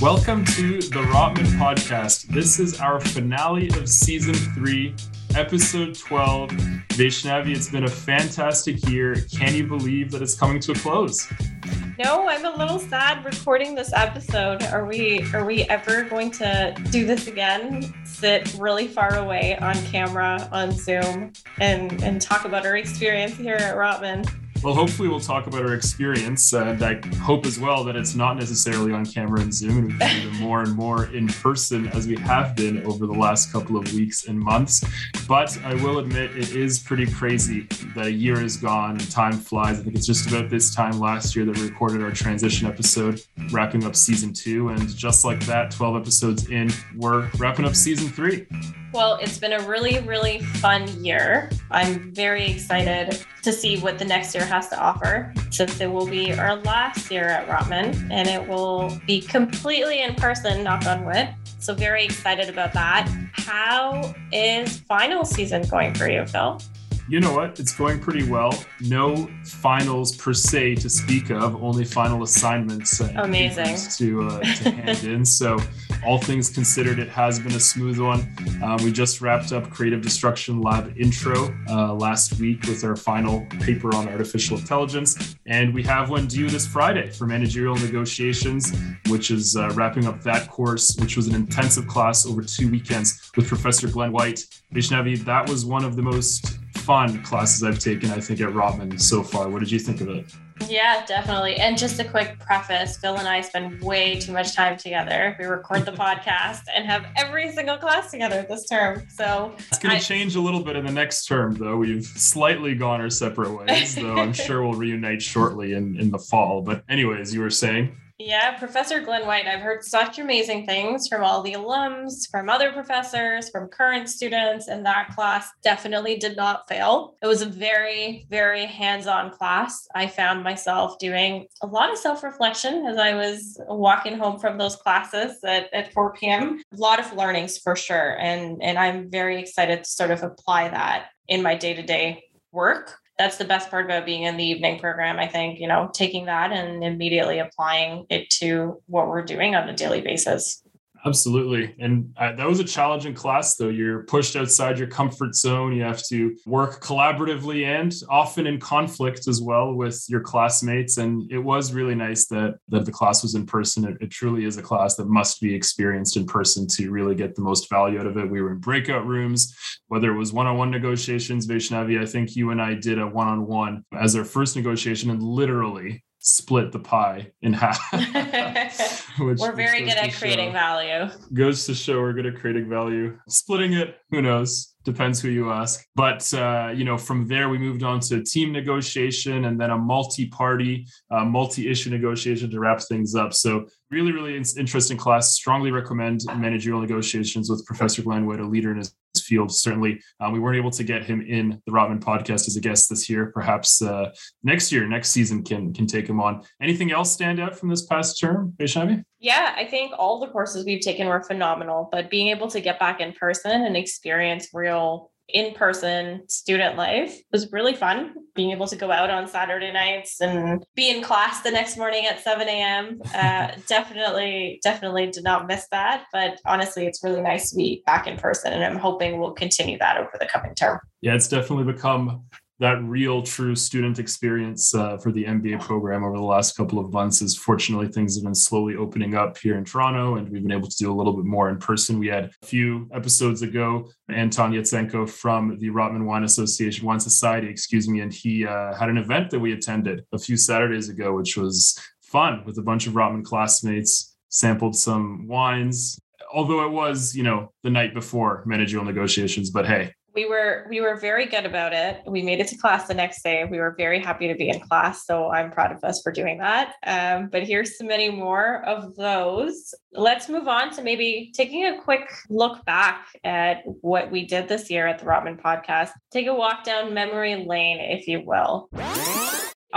Welcome to the Rotman Podcast. This is our finale of season three, episode 12. Vaishnavi, it's been a fantastic year. Can you believe that it's coming to a close? No, I'm a little sad recording this episode. Are we are we ever going to do this again? Sit really far away on camera on Zoom and and talk about our experience here at Rotman. Well, hopefully, we'll talk about our experience. And I hope as well that it's not necessarily on camera and Zoom, and we do them more and more in person as we have been over the last couple of weeks and months. But I will admit, it is pretty crazy that a year is gone and time flies. I think it's just about this time last year that we recorded our transition episode, wrapping up season two. And just like that, 12 episodes in, we're wrapping up season three. Well, it's been a really, really fun year. I'm very excited to see what the next year has to offer since it will be our last year at Rotman and it will be completely in person, knock on wood. So, very excited about that. How is final season going for you, Phil? you know what? It's going pretty well. No finals per se to speak of, only final assignments. Amazing. To, uh, to hand in. So, all things considered, it has been a smooth one. Um, we just wrapped up Creative Destruction Lab intro uh, last week with our final paper on artificial intelligence. And we have one due this Friday for managerial negotiations, which is uh, wrapping up that course, which was an intensive class over two weekends with Professor Glen Whyte. Vaishnavi, that was one of the most fun classes I've taken, I think, at Rotman so far. What did you think of it? Yeah, definitely. And just a quick preface Phil and I spend way too much time together. We record the podcast and have every single class together this term. So it's going to change a little bit in the next term, though. We've slightly gone our separate ways, though I'm sure we'll reunite shortly in, in the fall. But, anyways, you were saying? Yeah, Professor Glen Whyte. I've heard such amazing things from all the alums, from other professors, from current students, and that class definitely did not fail. It was a very, very hands on class. I found myself doing a lot of self reflection as I was walking home from those classes at, at 4 p.m. A lot of learnings for sure. And, and I'm very excited to sort of apply that in my day to day work that's the best part about being in the evening program i think you know taking that and immediately applying it to what we're doing on a daily basis Absolutely. And uh, that was a challenging class, though. You're pushed outside your comfort zone. You have to work collaboratively and often in conflict as well with your classmates. And it was really nice that, that the class was in person. It, it truly is a class that must be experienced in person to really get the most value out of it. We were in breakout rooms, whether it was one on one negotiations, Vaishnavi, I think you and I did a one on one as our first negotiation. And literally, split the pie in half. which, we're very good at creating show, value. Goes to show we're good at creating value. Splitting it, who knows? Depends who you ask. But uh, you know, from there we moved on to team negotiation and then a multi-party, uh, multi-issue negotiation to wrap things up. So really, really interesting class. Strongly recommend managerial negotiations with Professor Glen Whyte, a leader in his field. Certainly, um, we weren't able to get him in the Rotman podcast as a guest this year. Perhaps uh, next year, next season can can take him on. Anything else stand out from this past term, Vaishnavi? Yeah, I think all the courses we've taken were phenomenal, but being able to get back in person and experience real in person student life was really fun. Being able to go out on Saturday nights and be in class the next morning at 7 a.m. Uh, definitely, definitely did not miss that. But honestly, it's really nice to be back in person. And I'm hoping we'll continue that over the coming term. Yeah, it's definitely become that real true student experience uh, for the MBA program over the last couple of months is fortunately things have been slowly opening up here in Toronto and we've been able to do a little bit more in person. We had a few episodes ago, Anton Yatsenko from the Rotman Wine Association, Wine Society, excuse me, and he uh, had an event that we attended a few Saturdays ago, which was fun with a bunch of Rotman classmates, sampled some wines, although it was, you know, the night before managerial negotiations, but hey, we were we were very good about it. We made it to class the next day. We were very happy to be in class, so I'm proud of us for doing that. Um, but here's so many more of those. Let's move on to maybe taking a quick look back at what we did this year at the Rotman Podcast. Take a walk down memory lane, if you will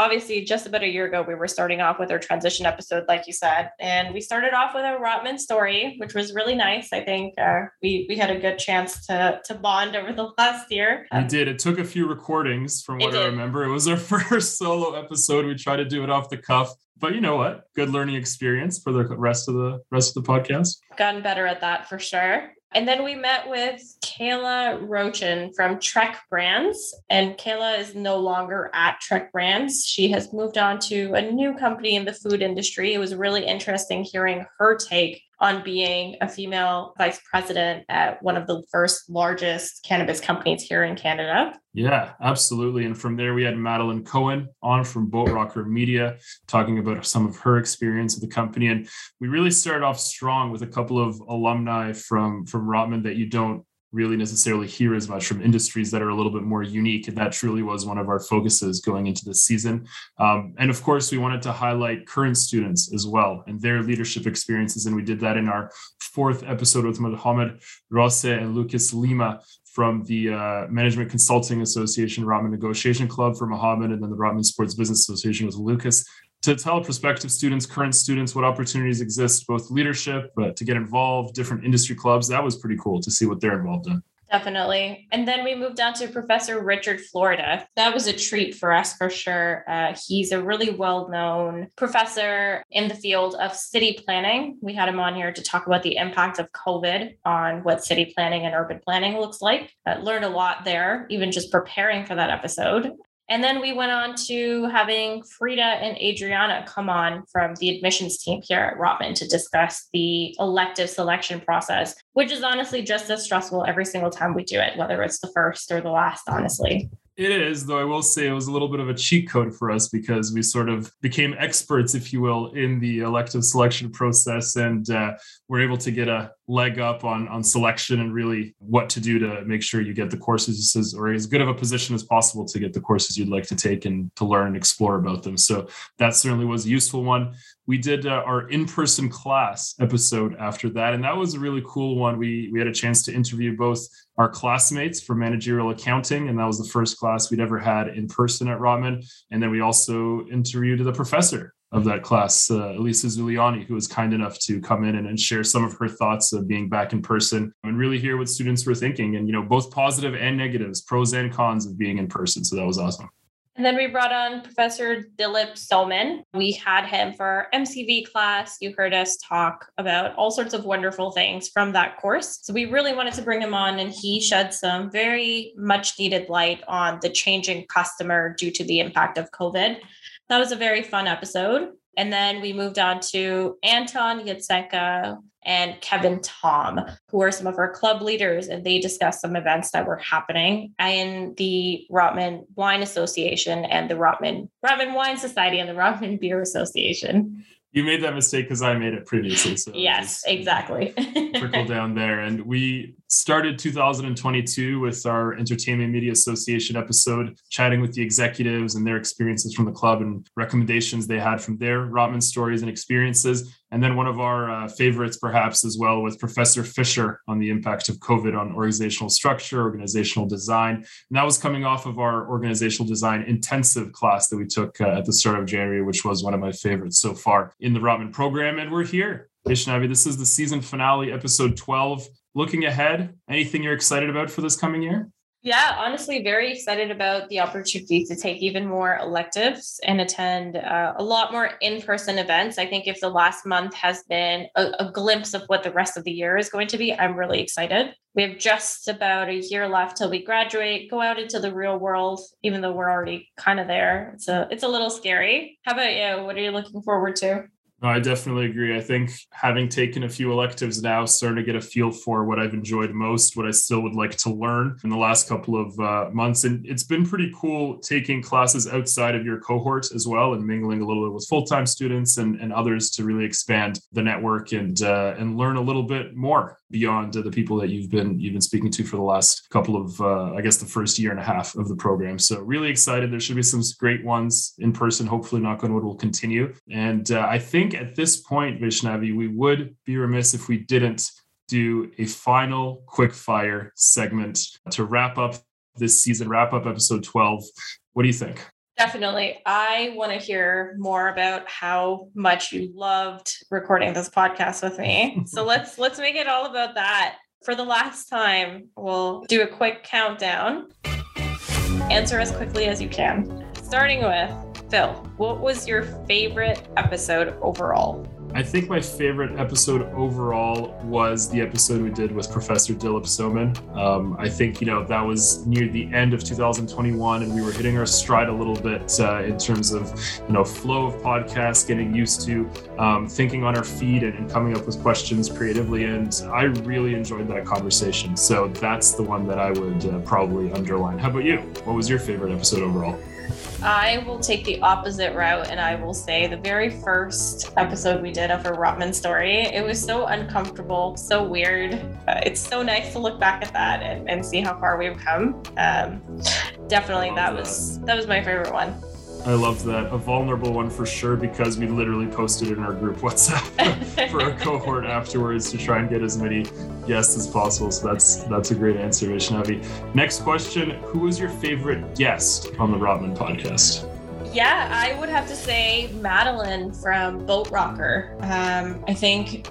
obviously just about a year ago we were starting off with our transition episode like you said and we started off with a rotman story which was really nice. I think uh, we we had a good chance to to bond over the last year. We did. It took a few recordings from what i remember. It was our first solo episode. We tried to do it off the cuff but you know what? Good learning experience for the rest of the rest of the podcast. Gotten better at that for sure. And then we met with Kayla Rochin from Trek Brands. And Kayla is no longer at Trek Brands. She has moved on to a new company in the food industry. It was really interesting hearing her take on being a female vice president at one of the first largest cannabis companies here in Canada. Yeah, absolutely. And from there, we had Madeline Cohen on from Boat Rocker Media talking about some of her experience with the company. And we really started off strong with a couple of alumni from, from Rotman that you don't really necessarily hear as much from industries that are a little bit more unique. And that truly was one of our focuses going into this season. Um, and of course, we wanted to highlight current students as well and their leadership experiences. And we did that in our fourth episode with Mohamed Rosse and Lucas Lima from the uh, Management Consulting Association, Rotman Negotiation Club for Mohammed, and then the Rotman Sports Business Association with Lucas to tell prospective students, current students, what opportunities exist, both leadership, but to get involved, different industry clubs. That was pretty cool to see what they're involved in. Definitely. And then we moved on to Professor Richard Florida. That was a treat for us for sure. Uh, he's a really well known professor in the field of city planning. We had him on here to talk about the impact of COVID on what city planning and urban planning looks like. Uh, learned a lot there, even just preparing for that episode. And then we went on to having Frida and Adriana come on from the admissions team here at Rotman to discuss the elective selection process, which is honestly just as stressful every single time we do it, whether it's the first or the last, honestly. It is, though I will say it was a little bit of a cheat code for us because we sort of became experts, if you will, in the elective selection process and uh, we're able to get a leg up on, on selection and really what to do to make sure you get the courses as, or as good of a position as possible to get the courses you'd like to take and to learn and explore about them. So that certainly was a useful one. We did uh, our in-person class episode after that, and that was a really cool one. We we had a chance to interview both our classmates for managerial accounting, and that was the first class we'd ever had in person at Rotman. And then we also interviewed the professor of that class, uh, Elisa Zuliani, who was kind enough to come in and, and, share some of her thoughts of being back in person and really hear what students were thinking and, you know, both positive and negatives, pros and cons of being in person. So that was awesome. And then we brought on Professor Dilip Soman. We had him for our MCV class. You heard us talk about all sorts of wonderful things from that course. So we really wanted to bring him on, and he shed some very much needed light on the changing customer due to the impact of COVID. That was a very fun episode. And then we moved on to Anton Yatsenko and Kevin Tom, who are some of our club leaders, and they discussed some events that were happening in the Rotman Wine Association and the Rotman Rotman Wine Society and the Rotman Beer Association. You made that mistake because I made it previously. So yes, exactly. trickle down there, and we started 2022 with our Entertainment Media Association episode, chatting with the executives and their experiences from the club and recommendations they had from their Rotman stories and experiences. And then one of our uh, favorites, perhaps as well, with Professor Fisher on the impact of COVID on organizational structure, organizational design. And that was coming off of our organizational design intensive class that we took uh, at the start of January, which was one of my favorites so far in the Rotman program. And we're here. Vaishnavi, this is the season finale, episode 12 looking ahead, anything you're excited about for this coming year? Yeah, honestly, very excited about the opportunity to take even more electives and attend uh, a lot more in person events. I think if the last month has been a, a, glimpse of what the rest of the year is going to be, I'm really excited. We have just about a year left till we graduate, go out into the real world, even though we're already kind of there. So it's a little scary. How about you? What are you looking forward to? No, I definitely agree. I think having taken a few electives now, starting to get a feel for what I've enjoyed most, what I still would like to learn in the last couple of uh, months. And it's been pretty cool taking classes outside of your cohort as well and mingling a little bit with full time students and, and others to really expand the network and uh, and learn a little bit more beyond the people that you've been you've been speaking to for the last couple of uh, I guess the first year and a half of the program. So really excited. There should be some great ones in person. Hopefully, knock on wood will continue. And uh, I think at this point, Vaishnavi, we would be remiss if we didn't do a final quick fire segment to wrap up this season, wrap up episode 12. What do you think? Definitely. I want to hear more about how much you loved recording this podcast with me. so let's let's make it all about that. For the last time, we'll do a quick countdown. Answer as quickly as you can. Starting with Phil, what was your favorite episode overall? I think my favorite episode overall was the episode we did with Professor Dilip Soman. Um, I think, you know, that was near the end of 2021 and we were hitting our stride a little bit uh, in terms of, you know, flow of podcasts, getting used to um, thinking on our feet and, and coming up with questions creatively. And I really enjoyed that conversation. So that's the one that I would uh, probably underline. How about you? What was your favorite episode overall? I will take the opposite route and I will say the very first episode we did of a Rotman story, it was so uncomfortable, so weird. Uh, it's so nice to look back at that and, and see how far we've come. Um, definitely that, that was that was my favorite one. I love that. A vulnerable one for sure because we literally posted in our group WhatsApp for our cohort afterwards to try and get as many guests as possible. So that's that's a great answer, Vaishnavi. Next question: Who was your favorite guest on the Rotman podcast? Yeah, I would have to say Madeline from Boat Rocker. Um, I think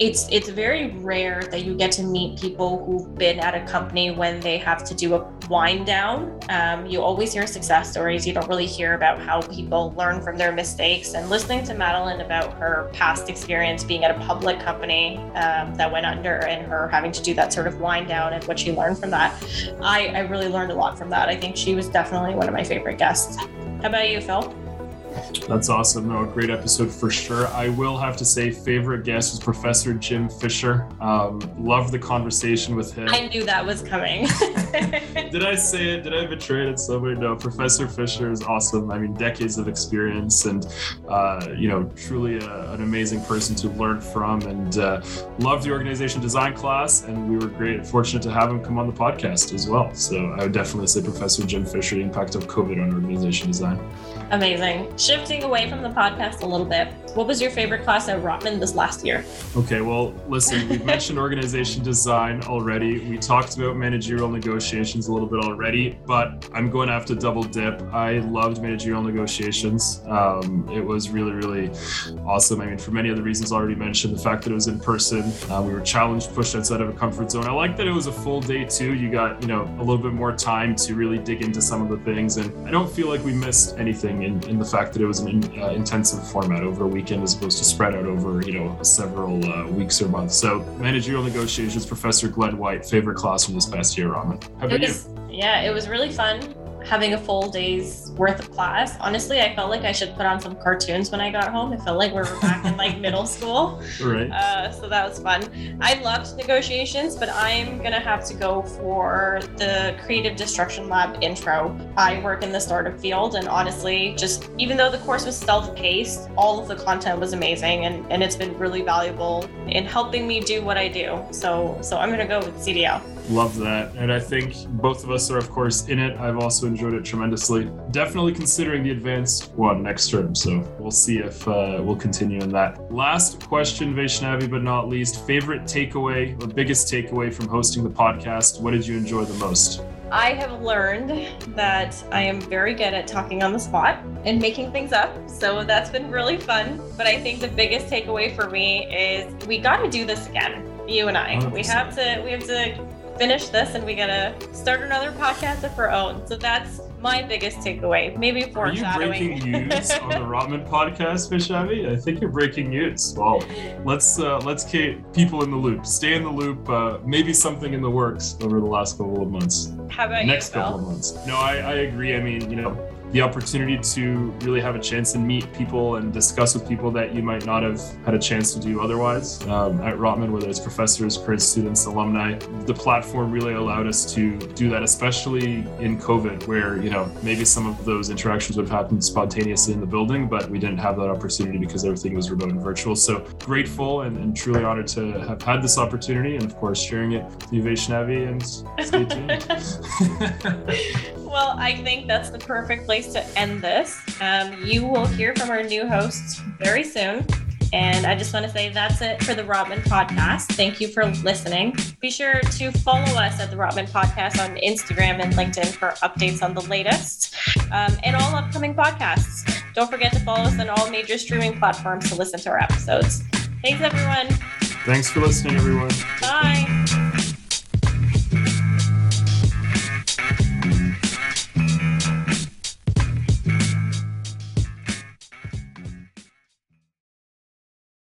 it's it's very rare that you get to meet people who've been at a company when they have to do a wind down. Um, you always hear success stories. You don't really hear about how people learn from their mistakes. And listening to Madeline about her past experience being at a public company um, that went under and her having to do that sort of wind down and what she learned from that, I, I really learned a lot from that. I think she was definitely one of my favorite guests. How about you, Phil? That's awesome. No, a great episode for sure. I will have to say, favorite guest was Professor Jim Fisher. Um, love the conversation with him. I knew that was coming. Did I say it? Did I betray it somewhere? No, Professor Fisher is awesome. I mean, decades of experience and, uh, you know, truly a, an amazing person to learn from and uh, love the organization design class. And we were great, fortunate to have him come on the podcast as well. So I would definitely say Professor Jim Fisher, the impact of COVID on organization design. Amazing. Shifting away from the podcast a little bit, what was your favorite class at Rotman this last year? Okay, well, listen, we've mentioned organization design already. We talked about managerial negotiations a little bit already, but I'm going to have to double dip. I loved managerial negotiations. Um, it was really, really awesome. I mean, for many of the reasons already mentioned, the fact that it was in person, uh, we were challenged, pushed outside of a comfort zone. I like that it was a full day too. You got, you know, a little bit more time to really dig into some of the things. And I don't feel like we missed anything in, in the fact that it was an uh, intensive format over a weekend as opposed to spread out over you know several uh, weeks or months. So managerial negotiations, Professor Glen Whyte, favorite class from this past year, Rotman. How about was, you? Yeah, it was really fun having a full day's worth of class. Honestly, I felt like I should put on some cartoons when I got home. It felt like we were back in like middle school. Right. Uh, so that was fun. I loved negotiations, but I'm gonna have to go for the Creative Destruction Lab intro. I work in the startup field, and honestly, just even though the course was self-paced, all of the content was amazing, and, and it's been really valuable in helping me do what I do. So so I'm gonna go with CDL. Love that. And I think both of us are, of course, in it. I've also enjoyed it tremendously. Definitely considering the advanced one next term. So we'll see if uh, we'll continue in that. Last question, Vaishnavi, but not least favorite takeaway or biggest takeaway from hosting the podcast? What did you enjoy the most? I have learned that I am very good at talking on the spot and making things up. So that's been really fun. But I think the biggest takeaway for me is we got to do this again. You and I. 100%. We have to we have to finish this and we gotta start another podcast of our own. So that's my biggest takeaway. Maybe foreshadowing. Are you breaking news on the Rotman podcast, Vaishnavi? I think you're breaking news. Well, let's uh, let's keep people in the loop. Stay in the loop. Uh, maybe something in the works over the last couple of months. How about next you, couple of months? No, I, I agree. I mean, you know, the opportunity to really have a chance and meet people and discuss with people that you might not have had a chance to do otherwise um, at Rotman, whether it's professors, current students, alumni. The platform really allowed us to do that, especially in COVID, where you know maybe some of those interactions would have happened spontaneously in the building, but we didn't have that opportunity because everything was remote and virtual. So grateful and, and truly honored to have had this opportunity, and of course sharing it with you, Vaishnavi, and stay tuned. well, I think that's the perfect place to end this. Um, you will hear from our new hosts very soon. And I just want to say that's it for the Rotman podcast. Thank you for listening. Be sure to follow us at the Rotman podcast on Instagram and LinkedIn for updates on the latest um, and all upcoming podcasts. Don't forget to follow us on all major streaming platforms to listen to our episodes. Thanks, everyone. Thanks for listening, everyone. Bye.